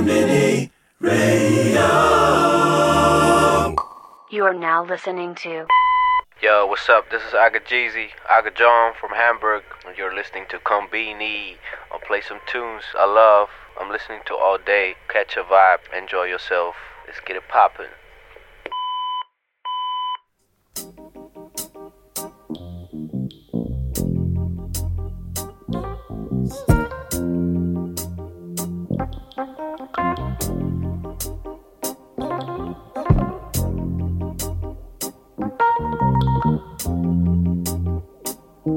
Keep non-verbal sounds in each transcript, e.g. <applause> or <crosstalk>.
Mini Radio. You are now listening to. Yo, what's up? This is Aga Jeezy, agajon from Hamburg, and you're listening to Konbini. I'll play some tunes I love. I'm listening to all day. Catch a vibe, enjoy yourself. Let's get it poppin'.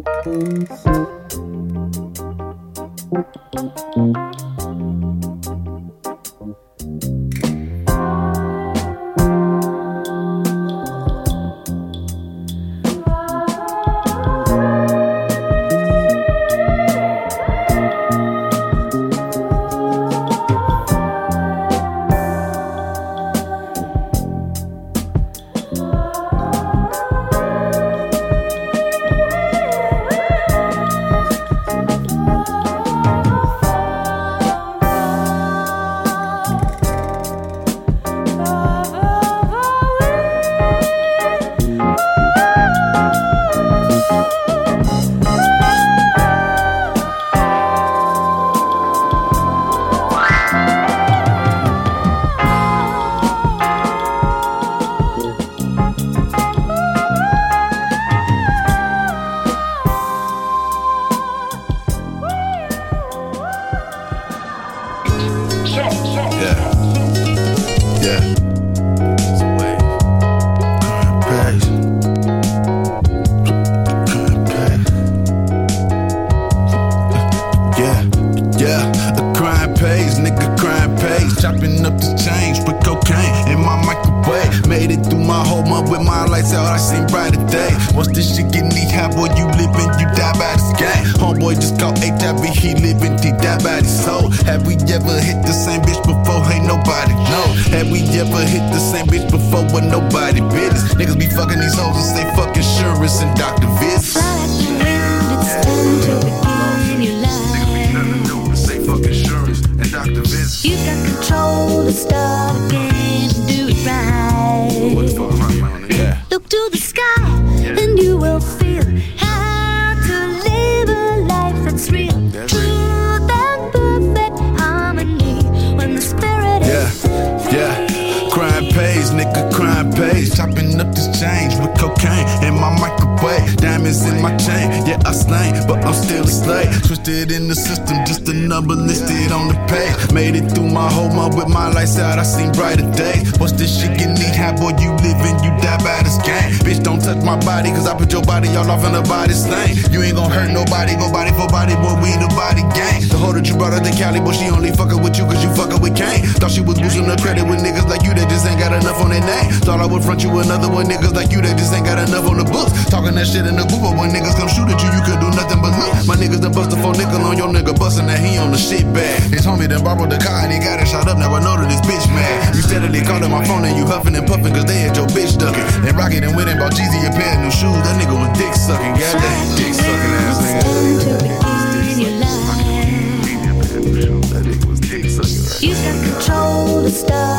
Thank you. off in the body slang. You ain't gon' hurt nobody, go body for body, boy, we the body gang. The hoe that you brought up to Cali, boy, she only fuckin' with you cause you fuckin' with Kane. Thought she was losing her credit with. Thought I would front you another one, niggas like you that just ain't got enough on the books. Talking that shit in the group, but when niggas come shoot at you, you could do nothing but look. My niggas done busted for nickel on your nigga, bustin' that he on the shit bag. His homie done borrowed the car and he got it shot up, now I know that this bitch mad. You steadily calling my phone and you huffin' and puffin' cause they had your bitch duckin'. Then Rocket and went and bought Jeezy a pair of new shoes, that nigga was dick suckin', goddamn. Dick sucking ass nigga. You got control to stuff.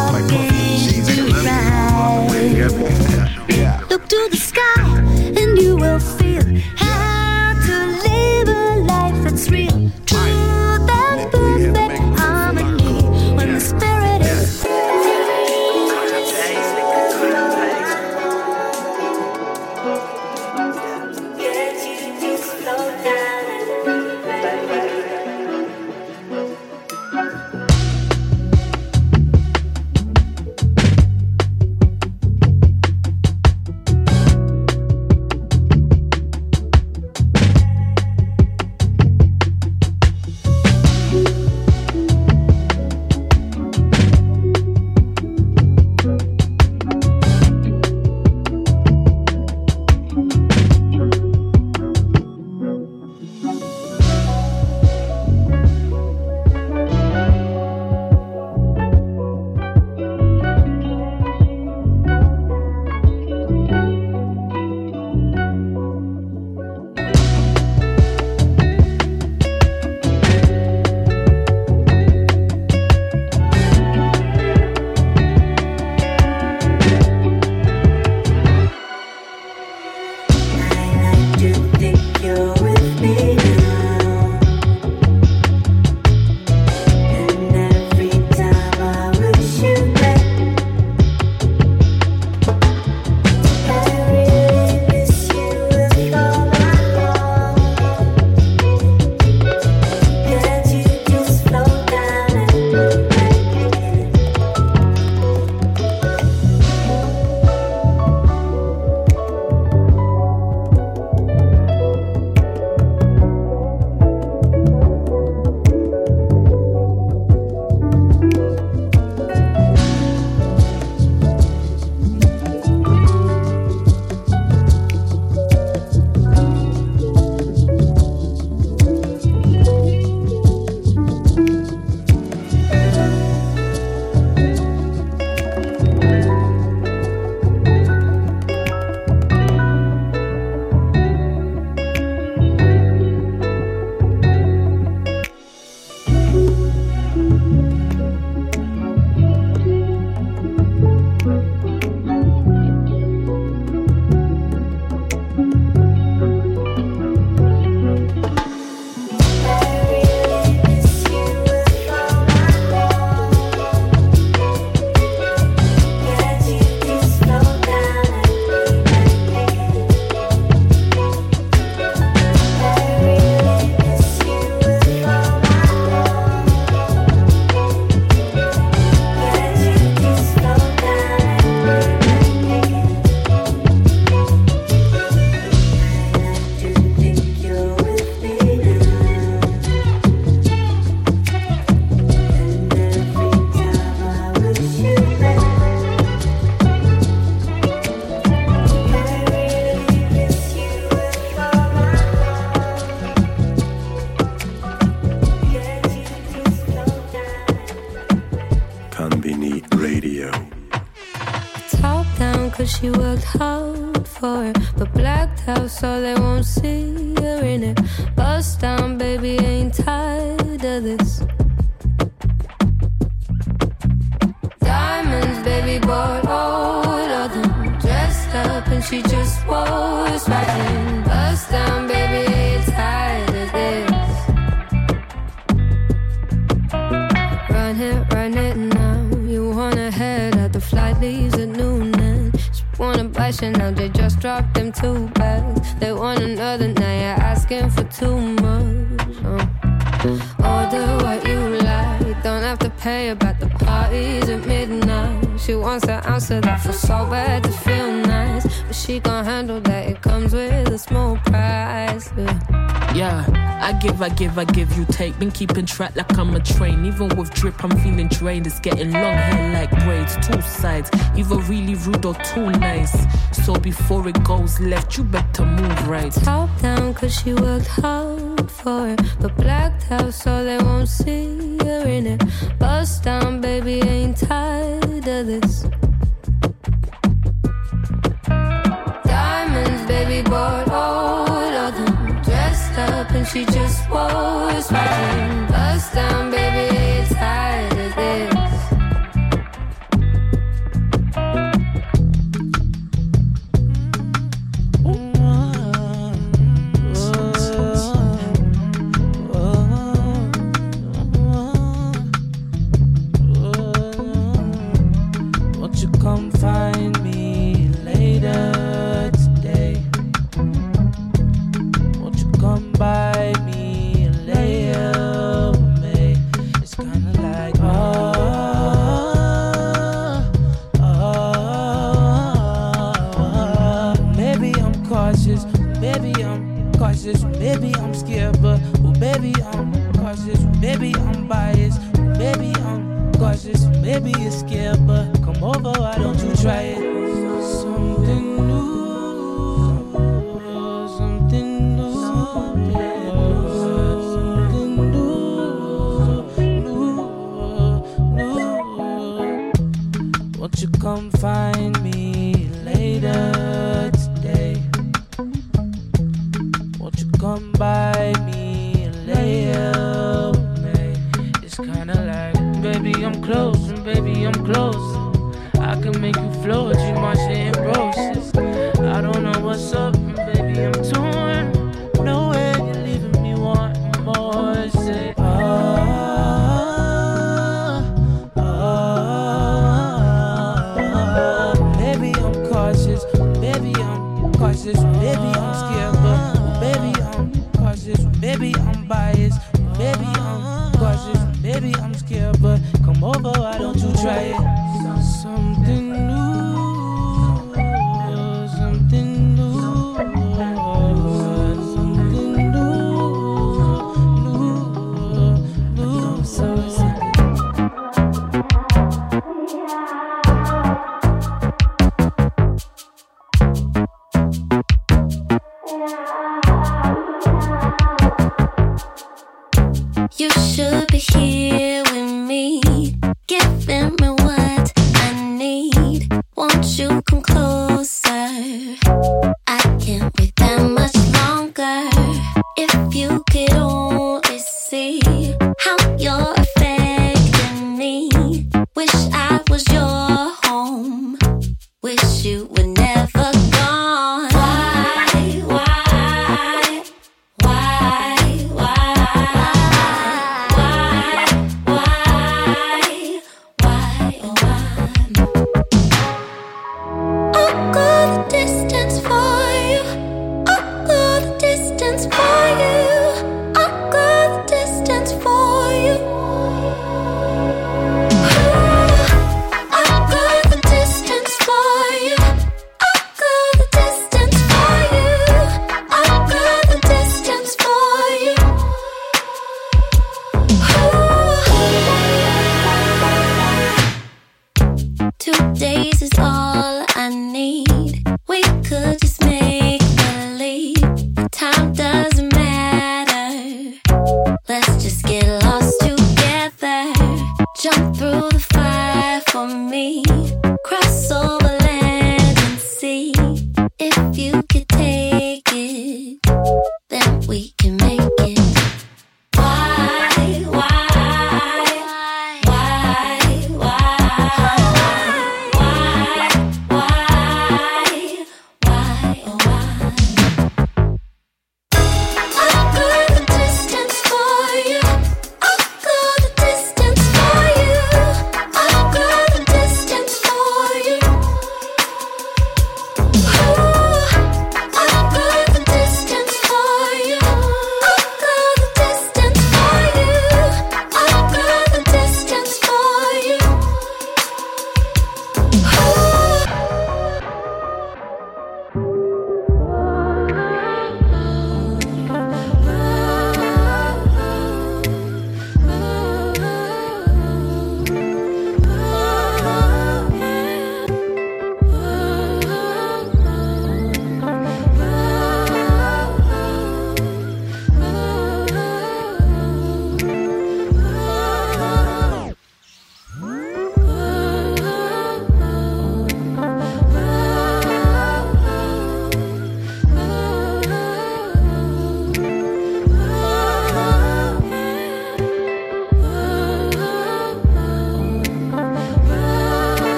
she worked hard for it, but blacked out so they won't see her in it. wants to answer that feels so bad to feel nice. But she can't handle that, it comes with a small price. Yeah. Yeah. I give, I give, I give, you take. Been keeping track like I'm a train. Even with drip, I'm feeling drained. It's getting long hair like braids, two sides. Either really rude or too nice. So before it goes left, you better move right. Top down, cause she worked hard for it. But blacked out, so they won't see her in it. Bust down, baby, ain't tired of this. Diamonds, baby, boy and she just was watching us down, baby. cautious. Baby, I'm cautious. Baby, I'm scared, but well, baby, I'm cautious. Baby, I'm biased. Baby, I'm cautious. Maybe you're scared, but come over. Why don't you try it? Something new. come find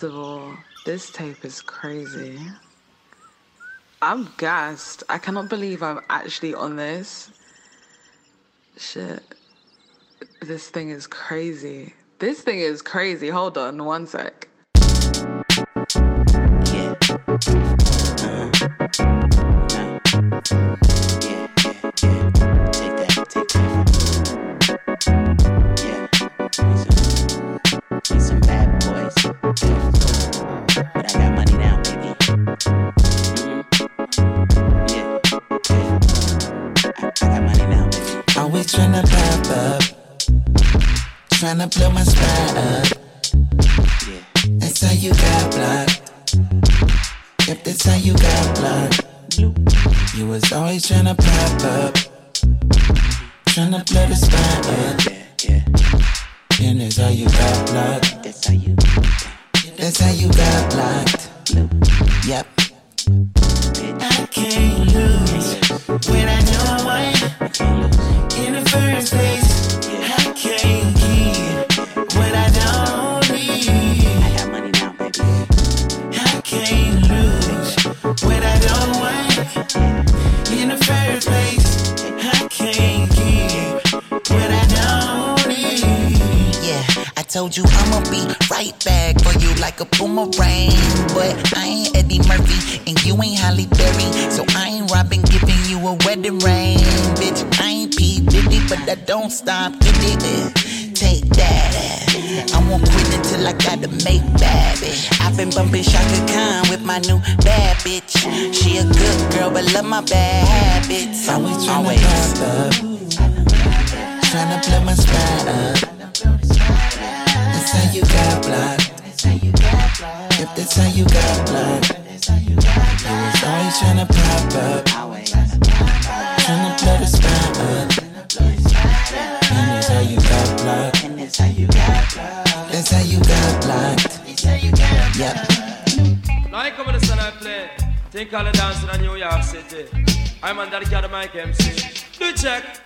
first of all, this tape is crazy. I'm gassed. I cannot believe I'm actually on this. Shit. This thing is crazy. This thing is crazy. Hold on one sec. We some bad boys. Tryna blow my spot up. That's how you got blocked. Yep, that's how you got blocked. You was always tryna pop up, tryna blow the spot up. And that's how you got blocked. That's how you got blocked. Yep. I can't lose when I know I won in the first place. Told you I'ma be right back for you like a boomerang. But I ain't Eddie Murphy and you ain't Halle Berry. So I ain't Robin giving you a wedding ring. Bitch, I ain't P. Diddy, but I don't stop. Get it? Take that. I won't quit until I gotta make baby. I've been bumping Chaka Khan with my new bad bitch. She a good girl, but love my bad habits. Always up, tryna blow my spot up. That's how you got blocked. Yep, that's how you got blocked. You was always tryna pop up, tryna blow the spot up. And that's how you got. And that's how you got blocked. Yep. Come to the I play. Think all the dance in New York City. I'm on that cat Mike MC. Do it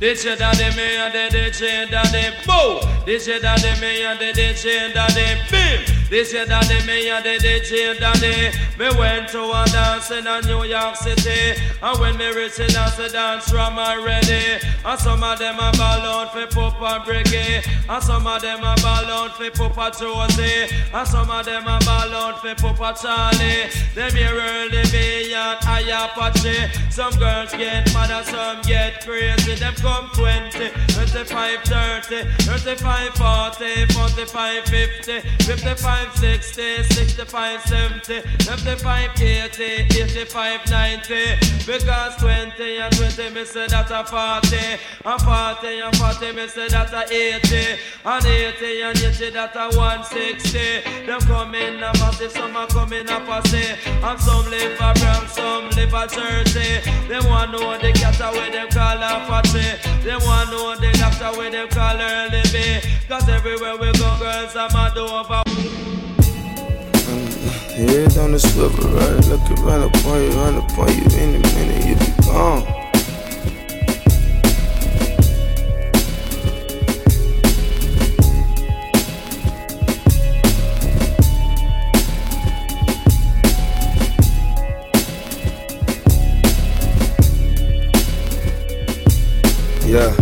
check. DJ daddy me and the DJ daddy boo. DJ daddy me and the DJ daddy bim. DJ daddy me and the DJ daddy. Me went to a dance in a New York City, and when me reach it, dance the dance from already. And some of them a ball out for Papa Briggy, and some of them a ball out for Papa Josie, and some of them a ball out for Papa Charlie. Them here early be and I Apache. Some girls get mad and some get crazy. Them come 20, 25, 30, 35, 40, 45, 50, 55, 60, 65, 70. 75, 80, 85, 90. Because 20 and 20, me say that a 40. And 40 and 40, me say that a 80. And 80 and 80, that a 160. Them come in a massive, some are coming a posse. And some live a Bronx, some live a Jersey. They want to know the cat where them call a fatty. They want to know the doctor where them call her Libby. Cause everywhere we go, girls are mad over. Head on the swivel, right? Look around upon you, run upon you. Any minute you be gone. Yeah.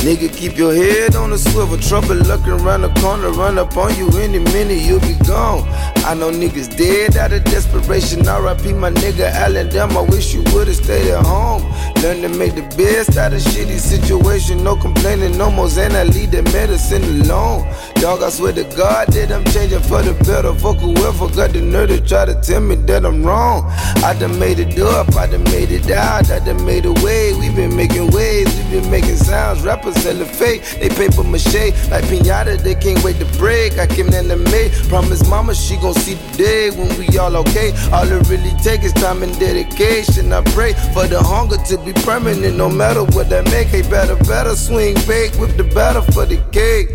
Nigga, keep your head on the swivel. Trouble looking around the corner, run up on you any minute, you'll be gone. I know niggas dead out of desperation. RIP my nigga Allen Dem. I wish you would've stayed at home. Learn to make the best out of shitty situation. No complaining, no more Zen. I leave the medicine alone. Dog, I swear to God that I'm changing for the better. Fuck whoever got the nerve to try to tell me that I'm wrong. I done made it up, I done made it out, I done made a way. we been making waves, we been making sounds. Rappers selling fake, they paper mache like pinata. They can't wait to break. I came in the May, promise mama she gon' see the day when we all okay. All it really take is time and dedication. I pray for the hunger to be permanent, no matter what that make. Hey, better, better swing big, whip the batter for the cake.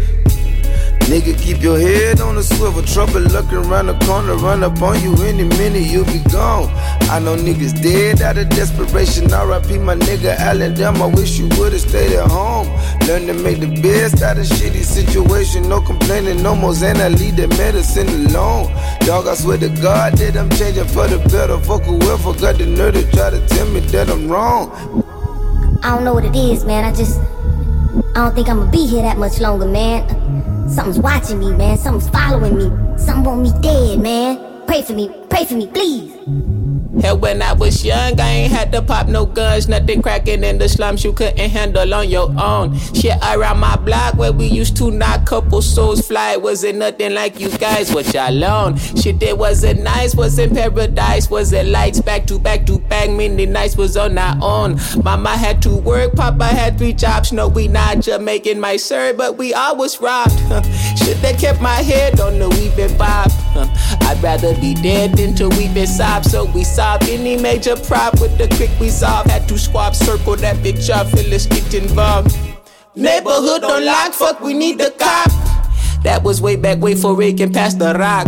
Nigga, keep your head on the swivel. Trouble looking around the corner, run up on you any minute, you'll be gone. I know niggas dead out of desperation. RIP my nigga Allen. I wish you would've stayed at home. Learn to make the best out of shitty situation. No complaining, no more. I leave the medicine alone. Dog, I swear to God that I'm changing for the better. Fuck whoever got the nerve to try to tell me that I'm wrong. I don't know what it is, man. I just. I don't think I'ma be here that much longer, man. Something's watching me, man. Something's following me. Something want me dead, man. Pray for me. Pray for me, please. Hell, when I was young, I ain't had to pop no guns, nothing cracking in the slums you couldn't handle on your own. Shit around my block where we used to knock couple souls fly, wasn't nothing like you guys, what y'all on. Shit it wasn't nice, wasn't paradise, wasn't lights back to back to back, many nights was on our own. Mama had to work, Papa had three jobs, no, we not Jamaican, my sir, but we always robbed. <laughs> Shit that kept my head on the weeping bob. I'd rather be dead than to weep and sob, so we sob any major prop with the quick resolve. Had to swap circle that big job, Phyllis get involved. Neighborhood on lock, fuck, we need the cop. That was way back, way for Reagan past the rock.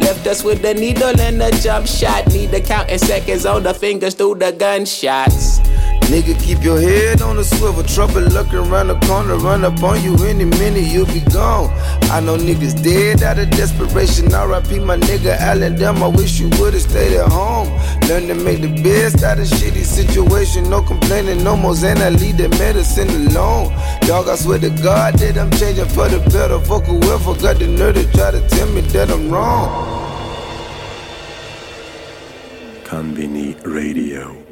Left us with the needle and a jump shot. Need to count in seconds on the fingers through the gunshots. Nigga, keep your head on the swivel. Trouble looking around the corner, run up on you any minute, you'll be gone. I know niggas dead out of desperation. RIP my nigga Allen Dem. I wish you would've stayed at home. Learn to make the best out of shitty situation. No complaining, no more Zen. I leave the medicine alone. Dog, I swear to God that I'm changing for the better. Fuck whoever got the nerve to try to tell me that I'm wrong. Konbini Radio.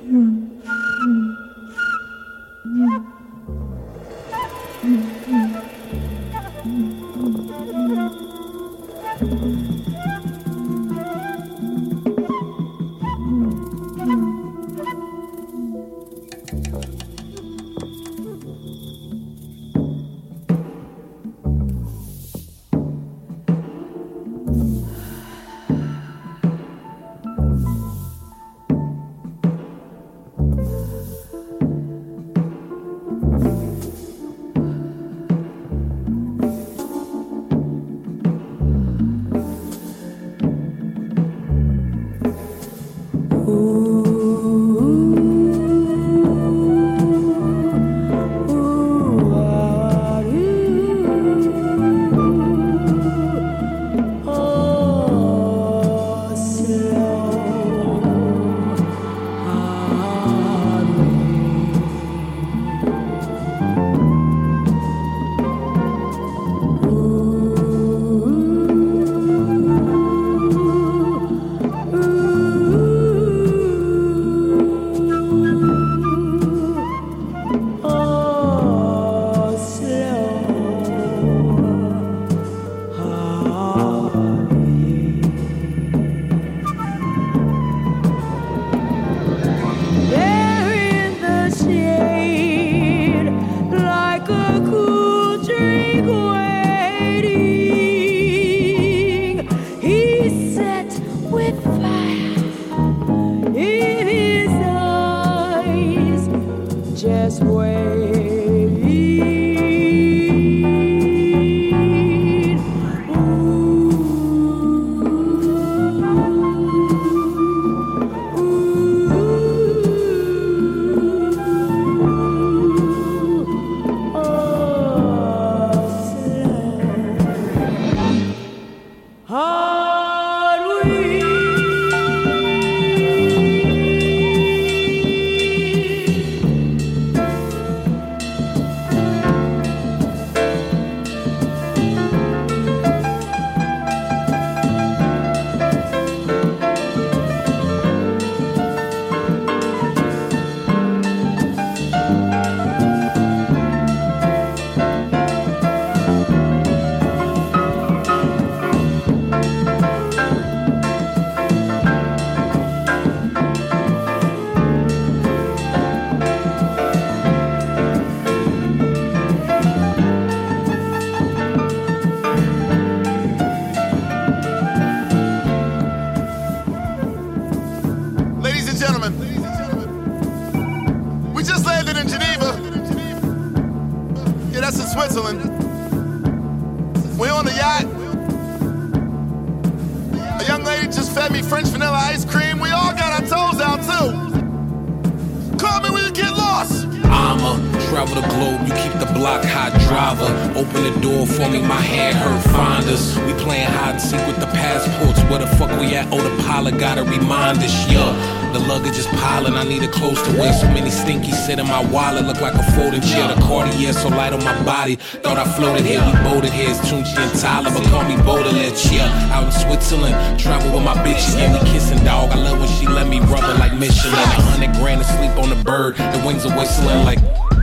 A folding chair. The Cartier so light on my body. Thought I floated here, we boated here. It's Tunchi and Tyler, but call me Baudelaire. Yeah, out in Switzerland, travel with my bitches, yeah, we kissing dog. I love when she let me rub it like Michelin. A hundred grand to sleep on the bird, the wings are whistling like.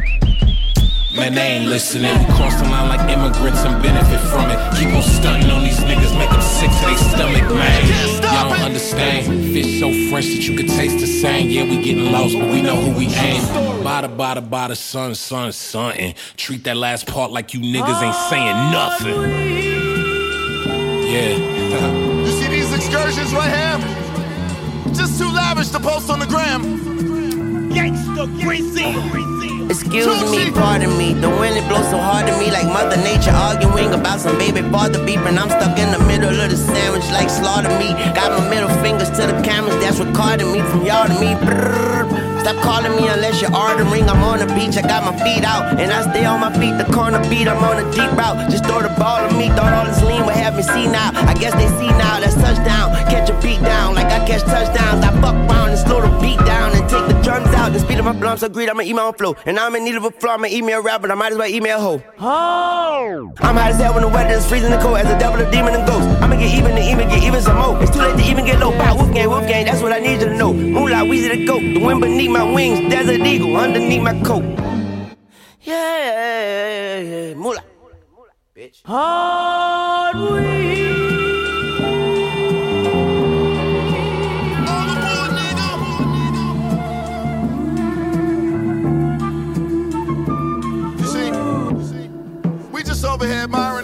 Man, they ain't listening. We cross the line like immigrants and benefit from it. Keep on stunting on these niggas, make them sick to their stomach, man. Y'all don't understand. Fish so fresh that you can taste the same. Yeah, we getting lost, but we know who we aim. Bada, bada, bada, son, son, son. And treat that last part like you niggas ain't saying nothing. Yeah. <laughs> You see these excursions right here? Just too lavish to post on the gram. Excuse me, pardon me. The wind it blows so hard to me, like Mother Nature arguing about some baby father beeping. I'm stuck in the middle of the sandwich, like slaughter me. Got my middle fingers to the cameras, that's recording me from y'all to me. Brrr. Stop calling me unless you're ordering. I'm on the beach, I got my feet out, and I stay on my feet. The corner beat, I'm on a deep route. Just throw the ball at me. Thought all this lean would have me see now. I guess they see now. That's touchdown. Catch a beat down like I catch touchdowns. I fuck around and slow the beat down and take the drums out. The speed of my blunts, agreed. I'ma eat my own flow, and I'm in need of a flow. I'ma eat me a rap, but I might as well eat me a hoe. Oh. I'm hot as hell when the weather is freezing and cold. As a devil, a demon, and ghost. I'ma get even to even get even some more. It's too late to even get low. Bow, wolf gang, wolf gang. That's what I need you to know. Moonlight, Weezy the goat. The wind beneath my wings. Desert eagle underneath my coat. Yeah, moolah. Bitch. Hard You we just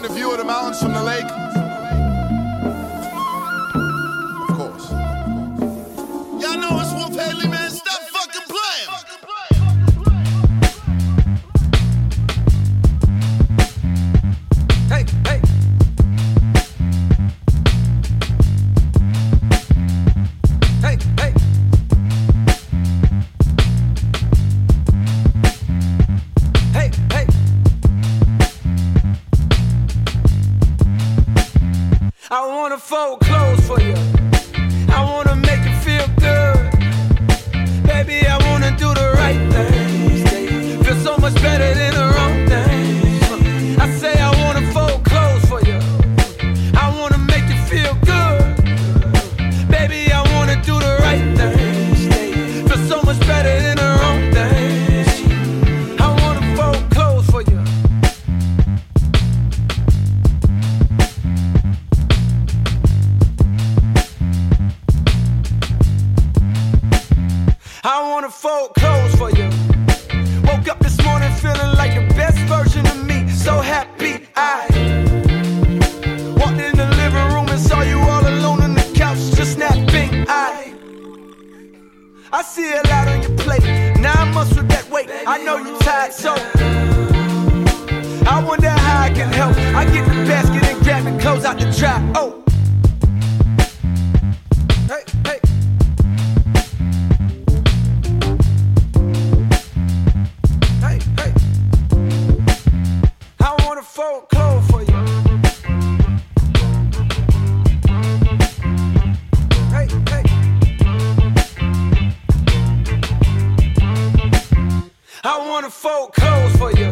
fold clothes for you.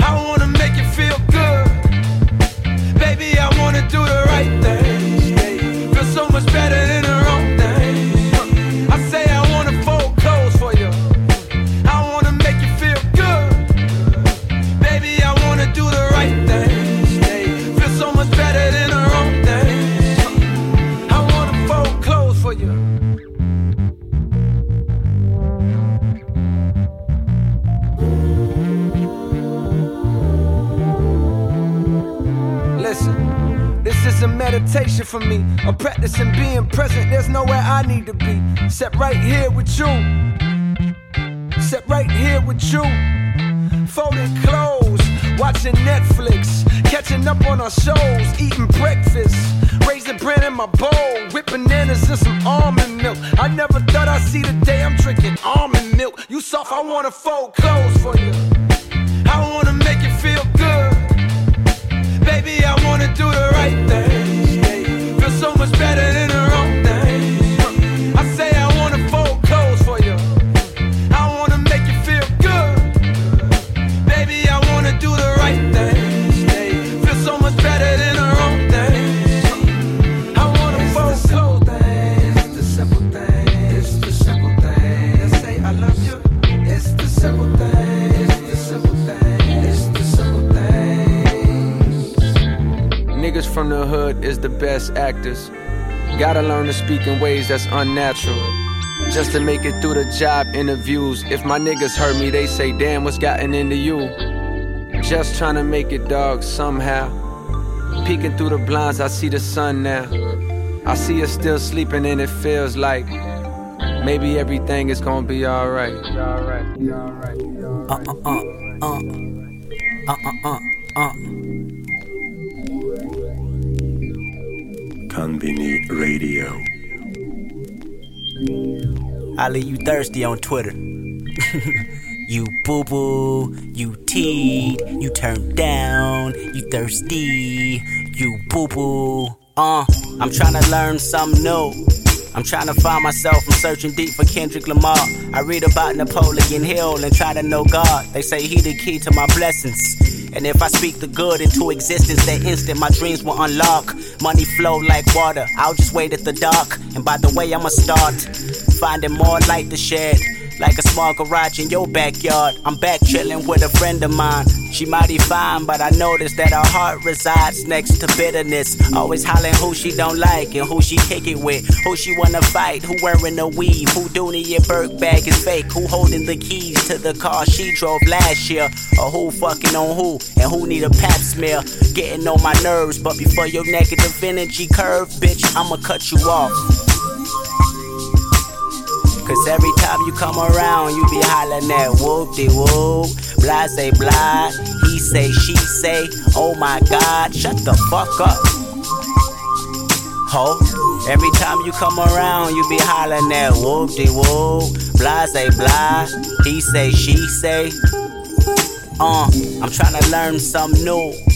I wanna make you feel good. Baby, I wanna do the right thing. Meditation for me. I'm practicing being present. There's nowhere I need to be. Except right here with you. Except right here with you. Folding clothes, watching Netflix, catching up on our shows, eating breakfast, raising bread in my bowl, with bananas and some almond milk. I never thought I'd see the day I'm drinking almond milk. You soft, I wanna fold clothes for you. I wanna make you feel good. Baby, I wanna do the right thing. Much better from the hood is the best actors. Gotta learn to speak in ways that's unnatural. Just to make it through the job interviews. If my niggas hurt me, they say, damn, what's gotten into you? Just trying to make it, dog, somehow. Peeking through the blinds, I see the sun now. I see her still sleeping, and it feels like maybe everything is gonna be alright, Uh uh uh uh. Uh uh uh uh. Konbini Radio. I leave you thirsty on Twitter. <laughs> you boo boo, you teed, you turned down, you thirsty, you boo boo. Uh, I'm trying to learn something new. I'm trying to find myself. I'm searching deep for Kendrick Lamar. I read about Napoleon Hill and try to know God. They say he the key to my blessings. And if I speak the good into existence, that instant my dreams will unlock. Money flow like water. I'll just wait at the dock. And by the way, I'ma start finding more light to shed. Like a small garage in your backyard. I'm back chilling with a friend of mine. She mighty fine, but I noticed that her heart resides next to bitterness. Always hollering who she don't like and who she kick it with. Who she wanna fight, who wearing a weave, who Dooney your Bourke bag is fake, who holding the keys to the car she drove last year, or who fucking on who, and who need a pap smear. Getting on my nerves, but before your negative energy curve, bitch, I'ma cut you off. Cause every time you come around, you be hollering that whoop de whoop, blah say blah, he say, she say, oh my god, shut the fuck up. Ho, every time you come around, you be hollering that whoop de whoop, blah say blah, he say, she say. Uh, I'm trying to learn something new.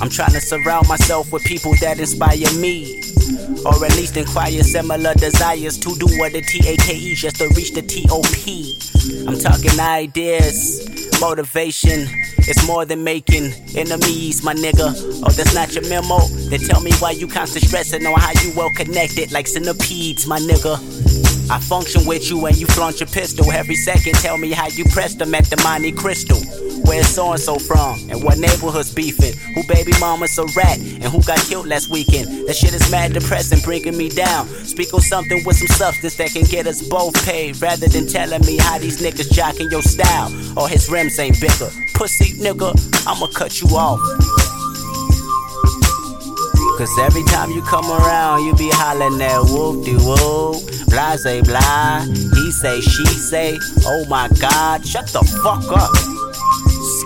I'm trying to surround myself with people that inspire me. Or at least inquire similar desires to do what the TAKE just to reach the TOP. I'm talking ideas, motivation. It's more than making enemies, my nigga. Oh, that's not your memo. Then tell me why you constant stressing on how you well connected, like centipedes, my nigga. I function with you and you flaunt your pistol. Every second, tell me how you pressed them at the Monte Crystal. Where's so and so from? And what neighborhood's beefing? Who baby mama's a rat? And who got killed last weekend? That shit is mad depressing, bringing me down. Speak on something with some substance that can get us both paid. Rather than telling me how these niggas jocking your style. Or his rims ain't bigger. Pussy nigga, I'ma cut you off. Cause every time you come around, you be hollering that whoop de whoop, blah say blah. He say, she say, oh my god, shut the fuck up.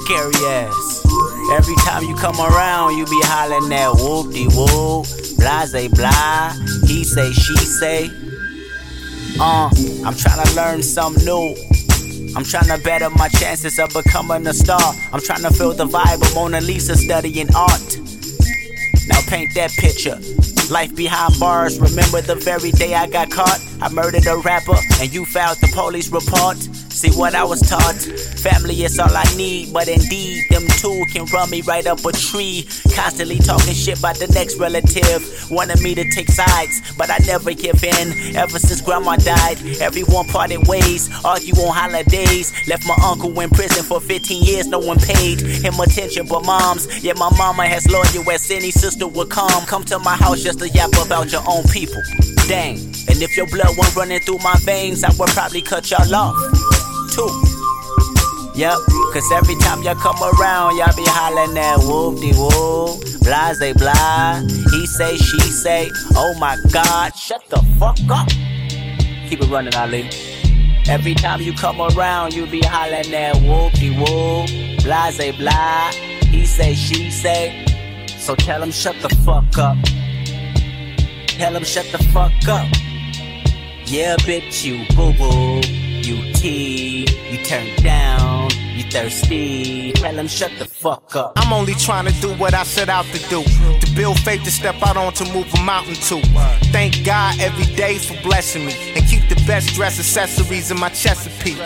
Scary ass. Every time you come around, you be hollering that whoop de whoop, blah blah. He say, she say. Uh, I'm trying to learn something new. I'm trying to better my chances of becoming a star. I'm trying to feel the vibe of Mona Lisa studying art. Now paint that picture. Life behind bars. Remember the very day I got caught? I murdered a rapper and you filed the police report. See what I was taught? Family is all I need, but indeed, them two can run me right up a tree. Constantly talking shit about the next relative. Wanted me to take sides, but I never give in. Ever since grandma died, everyone parted ways. Argue on holidays. Left my uncle in prison for 15 years, no one paid him attention but moms. Yeah, my mama has loyal as any sister would come. Come to my house just to yap about your own people. Dang. And if your blood weren't running through my veins, I would probably cut y'all off. Too. Yep, cause every time y'all come around, y'all be hollering that whoop de whoop, blah say blah. He say, she say, oh my god, shut the fuck up. Keep it running, Ali. Every time you come around, you be hollering that whoop de whoop. Blase blah. He say, she say. So tell him shut the fuck up. Tell him shut the fuck up. Yeah, bitch, you boo boo. WT, you turn down. You thirsty. Tell him shut the fuck up. I'm only trying to do what I set out to do. To build faith to step out on to move a mountain to. Thank God every day for blessing me. And keep the best dress accessories in my Chesapeake.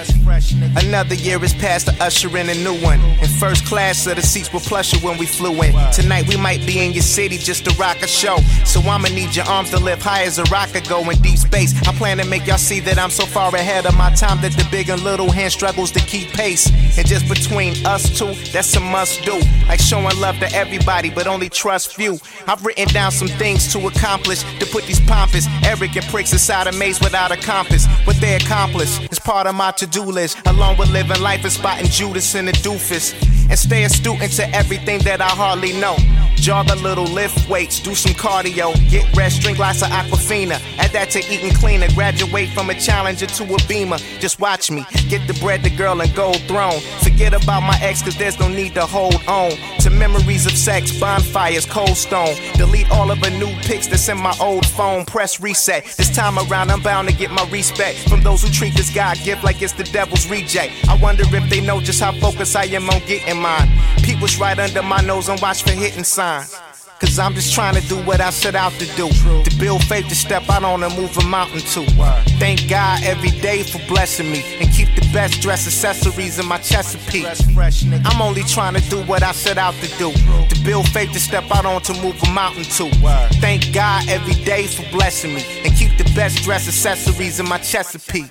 Another year is past to usher in a new one. In first class, so the seats were plusher when we flew in. Tonight we might be in your city just to rock a show. So I'ma need your arms to lift high as a rocket go in deep space. I plan to make y'all see that I'm so far ahead of my time that the big and little hand struggles to keep pace. And just between us two, that's a must do. Like showing love to everybody, but only trust few. I've written down some things to accomplish to put these pompous, arrogant pricks inside a maze without a compass. What they accomplish is part of my to do list, along with living life and spotting Judas in the doofus. And stay a student to everything that I hardly know. Jog a little, lift weights, do some cardio, get rest, drink lots of Aquafina. Add that to eating cleaner, graduate from a challenger to a beamer. Just watch me get the bread, the girl, and gold throne. Forget about my ex, cause there's no need to hold on to memories of sex, bonfires, cold stone. Delete all of the new pics that's in my old phone. Press reset. This time around, I'm bound to get my respect from those who treat this God gift like it's the devil's reject. I wonder if they know just how focused I am on getting mine. Pete was right under my nose and watch for hitting signs. Cause I'm just trying to do what I set out to do. To build faith to step out on and move a mountain to. Thank God every day for blessing me. And keep the best dress accessories in my Chesapeake. I'm only trying to do what I set out to do. To build faith to step out on to move a mountain to. Thank God every day for blessing me. And keep the best dress accessories in my Chesapeake.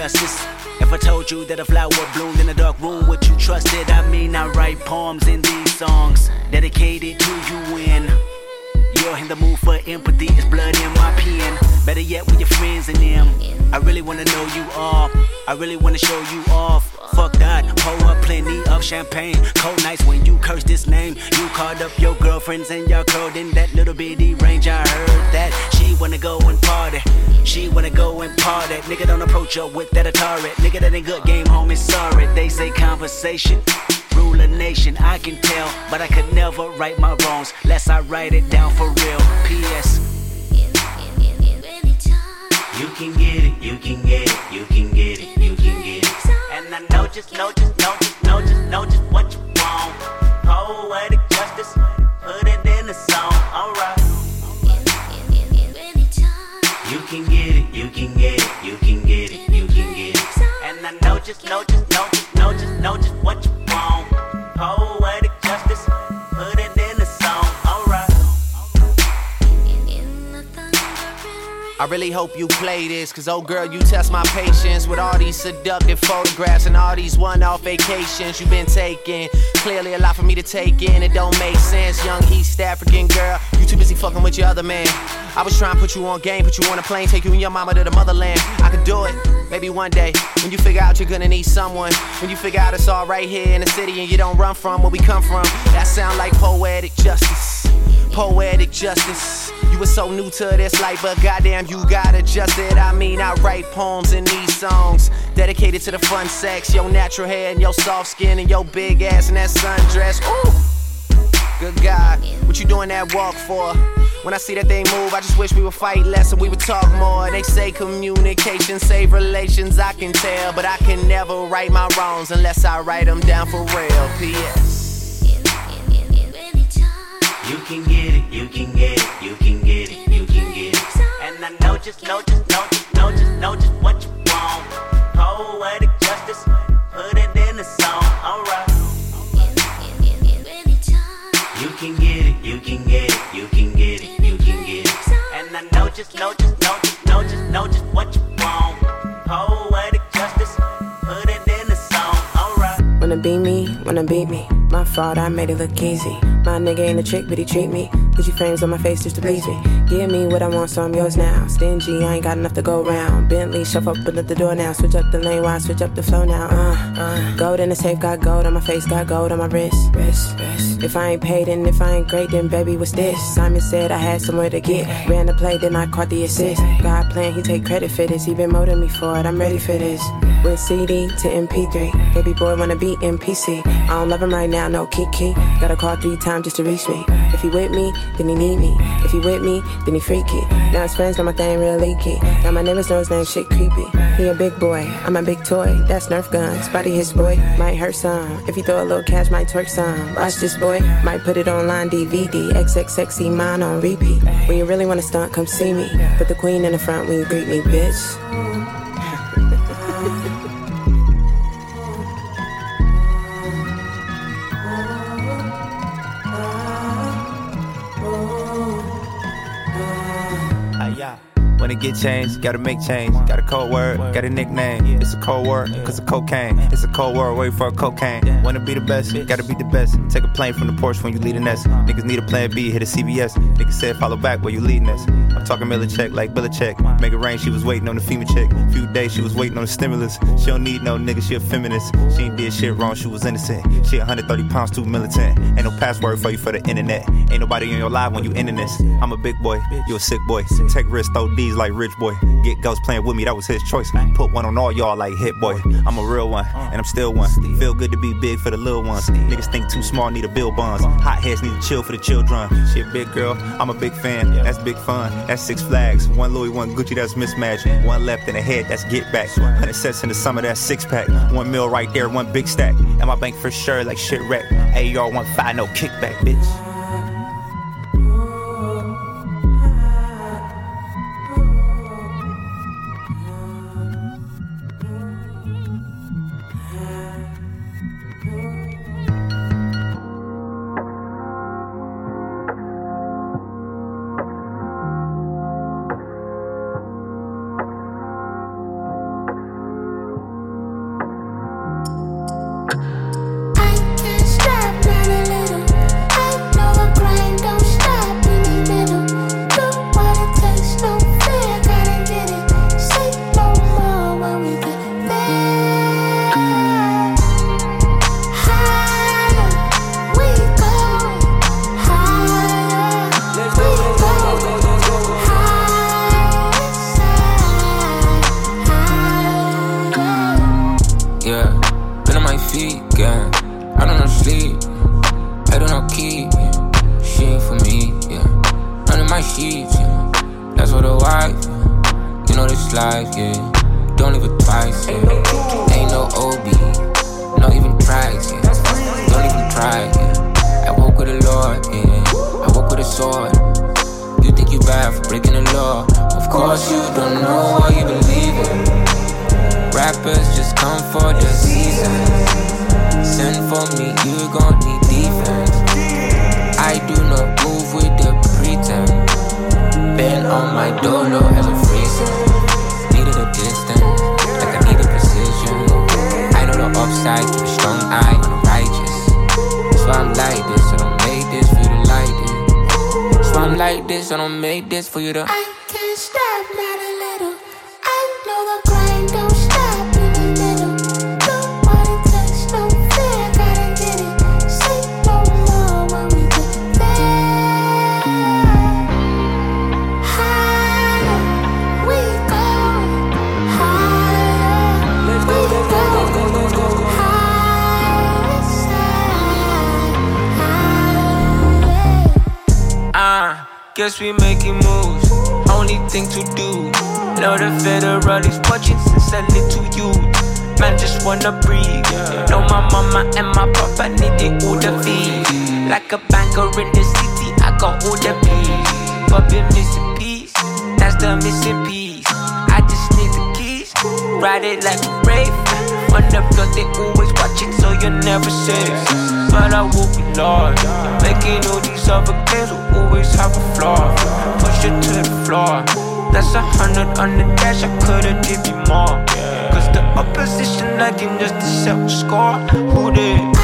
Justice. If I told you that a flower bloomed in a dark room, would you trust it? I mean, I write poems in these songs dedicated to you when you're in the mood for empathy. It's blood in my pen. Better yet, with your friends and them. I really wanna know you all. I really wanna show you off. Fuck that, pour up plenty of champagne. Cold nights when you curse this name. You called up your girlfriends and y'all Her with that Atari. Nigga that ain't good game, homie. Sorry, they say conversation. Rule a nation, I can tell, but I could never right my wrongs, lest I write it down for just, know just, know just, know just, know just what you want. Poetic justice, put it in the song, alright. I really hope you play this, cause oh girl, you test my patience with all these seductive photographs and all these one off vacations you've been taking. Clearly, a lot for me to take in, it don't make sense. Young East African girl, you too busy fucking with your other man. I was trying to put you on game, put you on a plane, take you and your mama to the motherland. I could do it, maybe one day. When you figure out you're gonna need someone, when you figure out it's all right here in the city and you don't run from where we come from, that sound like poetic justice. Poetic justice. You were so new to this life, but goddamn, you got adjusted. I mean, I write poems in these songs dedicated to the fun sex, your natural hair and your soft skin and your big ass and that sundress. Ooh, good God, what you doing that walk for? When I see that they move, I just wish we would fight less and we would talk more. They say communication save relations, I can tell, but I can never right my wrongs unless I write them down for real. P.S. You can get it, you can get it, you can get it, you can get it. And I know just, know just, know just, know just, know just what you want. Poetic justice, put it in the song, alright. You can get it, you can get it, you can just, know just, know just, know just, know just what you want. Wanna be me, wanna beat me. My fault, I made it look easy. My nigga ain't a trick, but he treat me. Gucci frames on my face just to please me. Give me what I want, so I'm yours now. Stingy, I ain't got enough to go round. Bentley, shove up and at the door now. Switch up the lane while I switch up the flow now. Uh, uh. Gold in the safe, got gold on my face, got gold on my wrist. wrist, wrist. If I ain't paid and if I ain't great, then baby, what's this? Simon said I had somewhere to get. Ran the play, then I caught the assist. God plan, he take credit for this. He been molding me for it, I'm ready for this. With CD to MP3. Baby boy wanna be MPC. I don't love him right now, no Kiki. Gotta call three times just to reach me. If he with me, then he need me. If he with me, then he freaky. Now his friends know my thing real leaky. Now my neighbors know his name shit creepy. He a big boy, I'm a big toy. That's Nerf gun. Spotty his boy, might hurt some. If he throw a little cash, might twerk some. Watch this boy, might put it online DVD. XX sexy mine on repeat. When you really wanna stunt, come see me. Put the queen in the front when you greet me, bitch. Changed, gotta make change. Got a code word, got a nickname. It's a cold word, cause of cocaine. It's a cold word, wait for a cocaine. Wanna be the best, gotta be the best. Take a plane from the porch when you lead a nest. Niggas need a plan B, hit a CVS. Niggas said follow back where you leading us. I'm talking check like check. Make it rain, she was waiting on the FEMA check. Few days, she was waiting on the stimulus. She don't need no nigga, she a feminist. She ain't did shit wrong, she was innocent. She 130 pounds, too militant. Ain't no password for you for the internet. Ain't nobody in your life when you ending this. I'm a big boy, you a sick boy. Take risks, throw D's like rich boy. Get ghosts playing with me, that was his choice. Put one on all y'all like hit boy. I'm a real one, and I'm still one. Feel good to be big for the little ones. Niggas think too small, need a bill bonds. Hot heads need to chill for the children. Shit, big girl, I'm a big fan. That's big fun. That's six flags. One Louis, one Gucci, that's mismatched. One left in the head, that's get back. 100 sets in the summer, that's six pack. One mil right there, one big stack. And my bank for sure, like shit wreck. AR one five, no kickback, bitch. we making moves. Only thing to do. Know the federality's watching and send little to you. Man, just wanna breathe. Know my mama and my papa needed all the feed. Like a banker in the city, I got all the peas. But been missing piece, that's the missing piece. I just need the keys, ride it like a rave. On the floor, they always watching, so you're never safe. But I will be lost. Making all these other games will always have a flaw. Push it to the floor. That's a hundred on the dash, I could've give you more. Cause the opposition, I can just accept score. Who did?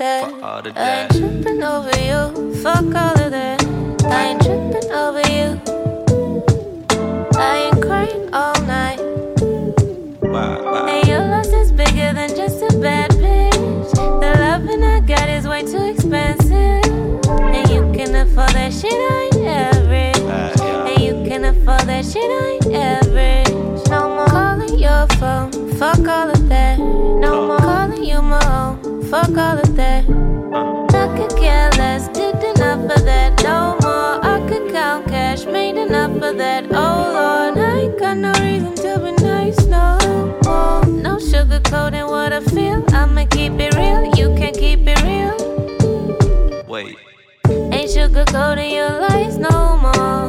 that. All of that. I ain't tripping over you. Fuck all of that. I ain't tripping over you. I ain't crying all night. And your loss is bigger than just a bad bitch. The loving I got is way too expensive. And you can afford that shit, I ain't average. And you can afford that shit, I ain't average. No more calling your phone. Fuck all of that. No more calling you my own. Fuck all of that. I could care less. Did enough of that. No more. I could count cash. Made enough of that. Oh Lord, I ain't got no reason to be nice no more. No sugarcoating what I feel. I'ma keep it real. You can keep it real. Wait. Ain't sugarcoating your lies no more.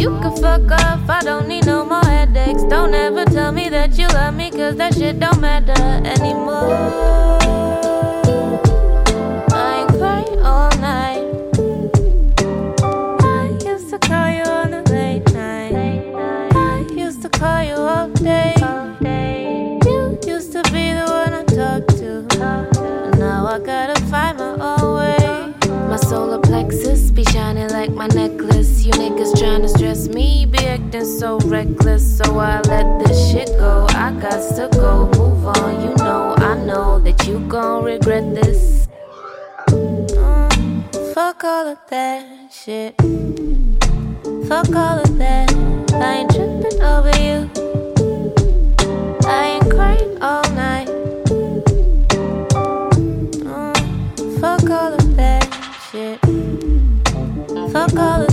You can fuck off, I don't need no more headaches. Don't ever tell me that you love me, cause that shit don't matter anymore. Solar plexus be shining like my necklace. You niggas tryna stress me, be acting so reckless. So I let this shit go. I got to go, move on. You know, I know that you gon' regret this. Mm, fuck all of that shit. Fuck all of that. I ain't tripping over you. I ain't crying all night. Mm, fuck all of shit. Fuck all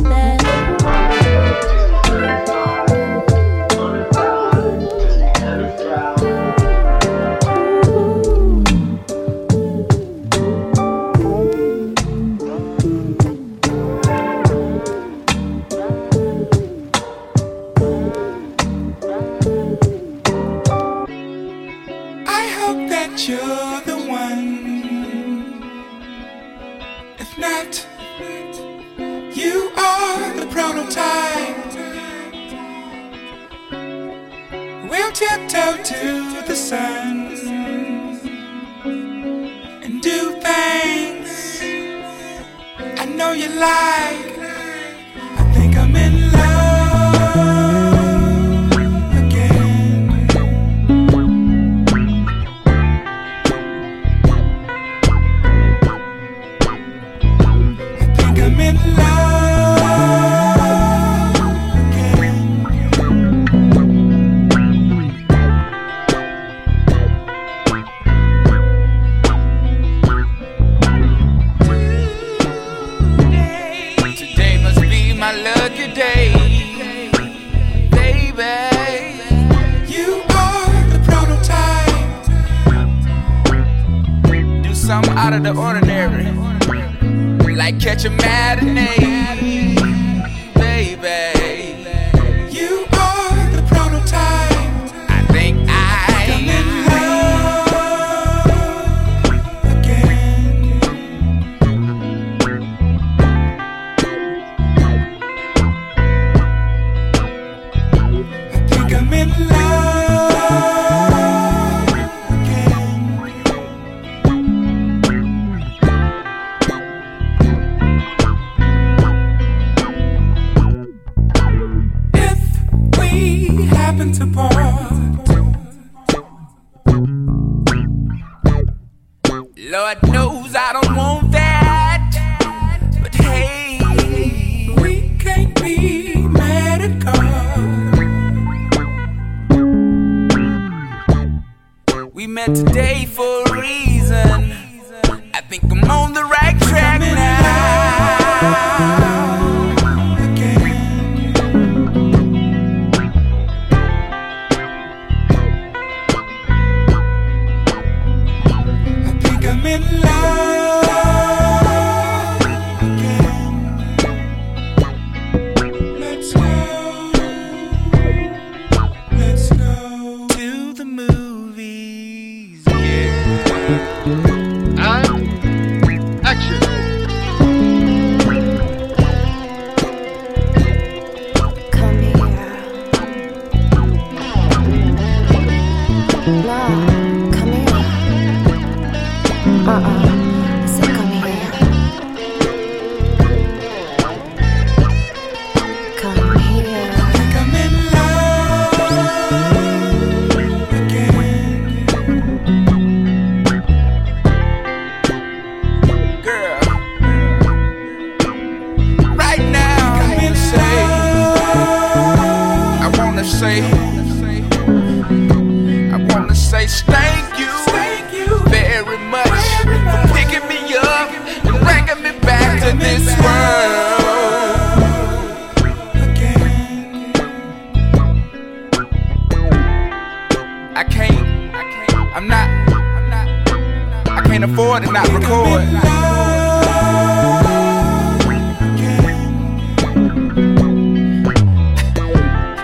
I'm not, I'm not, I can't afford to not record.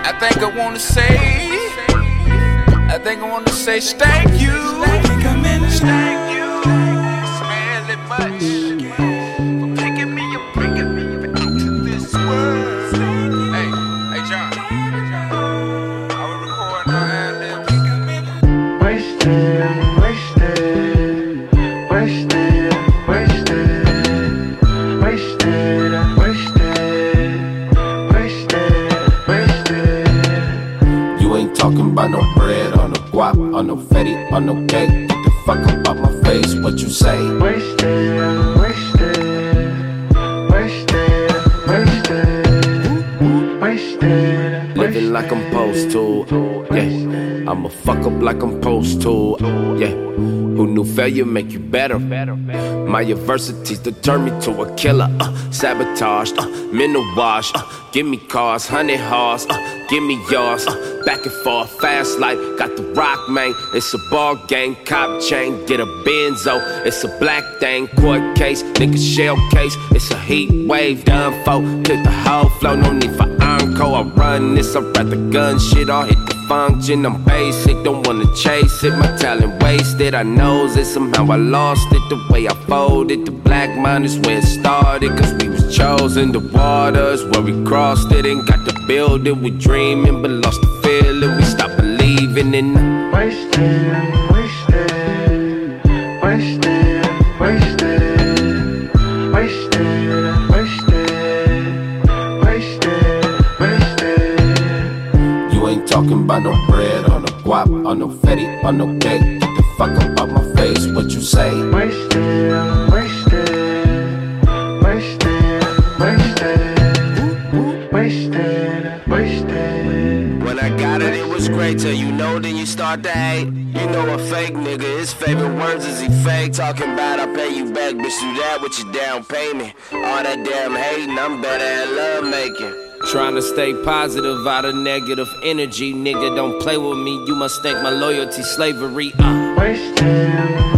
I think I wanna say, I think I wanna say thank you. Thank you, no fetty or no cake. Get the fuck up out my face, what you say? Wasted, wasted, wasted, wasted, wasted. Living like I'm supposed to, yeah. I'ma fuck up like I'm supposed to, yeah. Who knew failure make you better? My adversities determined me to a killer. Uh, sabotage, uh, mental wash. Uh, give me cars, honey horse. Uh, give me yours. Uh, back and forth, fast life. Got the rock, man. It's a ball game, cop chain. Get a benzo. It's a black thing, court case. Nigga shell case. It's a heat wave, done for. Hit the whole flow, no need for encore. I run this, I write the gun shit. I'll hit the function. I'm basic, don't wanna chase it. My talent wasted. I knows it. Somehow I lost it. The way I folded. The black mind is where it started. Cause we was chosen. The waters where we crossed it. And got the building. We dreaming, but lost the believing in Wasted, wasted, wasted, wasted, wasted, wasted. You ain't talking about no bread or no guap or no fetty or no cake. Back, bitch, do that with your down payment. All that damn hating, I'm better at love making. Trying to stay positive out of negative energy. Nigga, don't play with me. You must think my loyalty slavery. Uh. Wasted, wasted,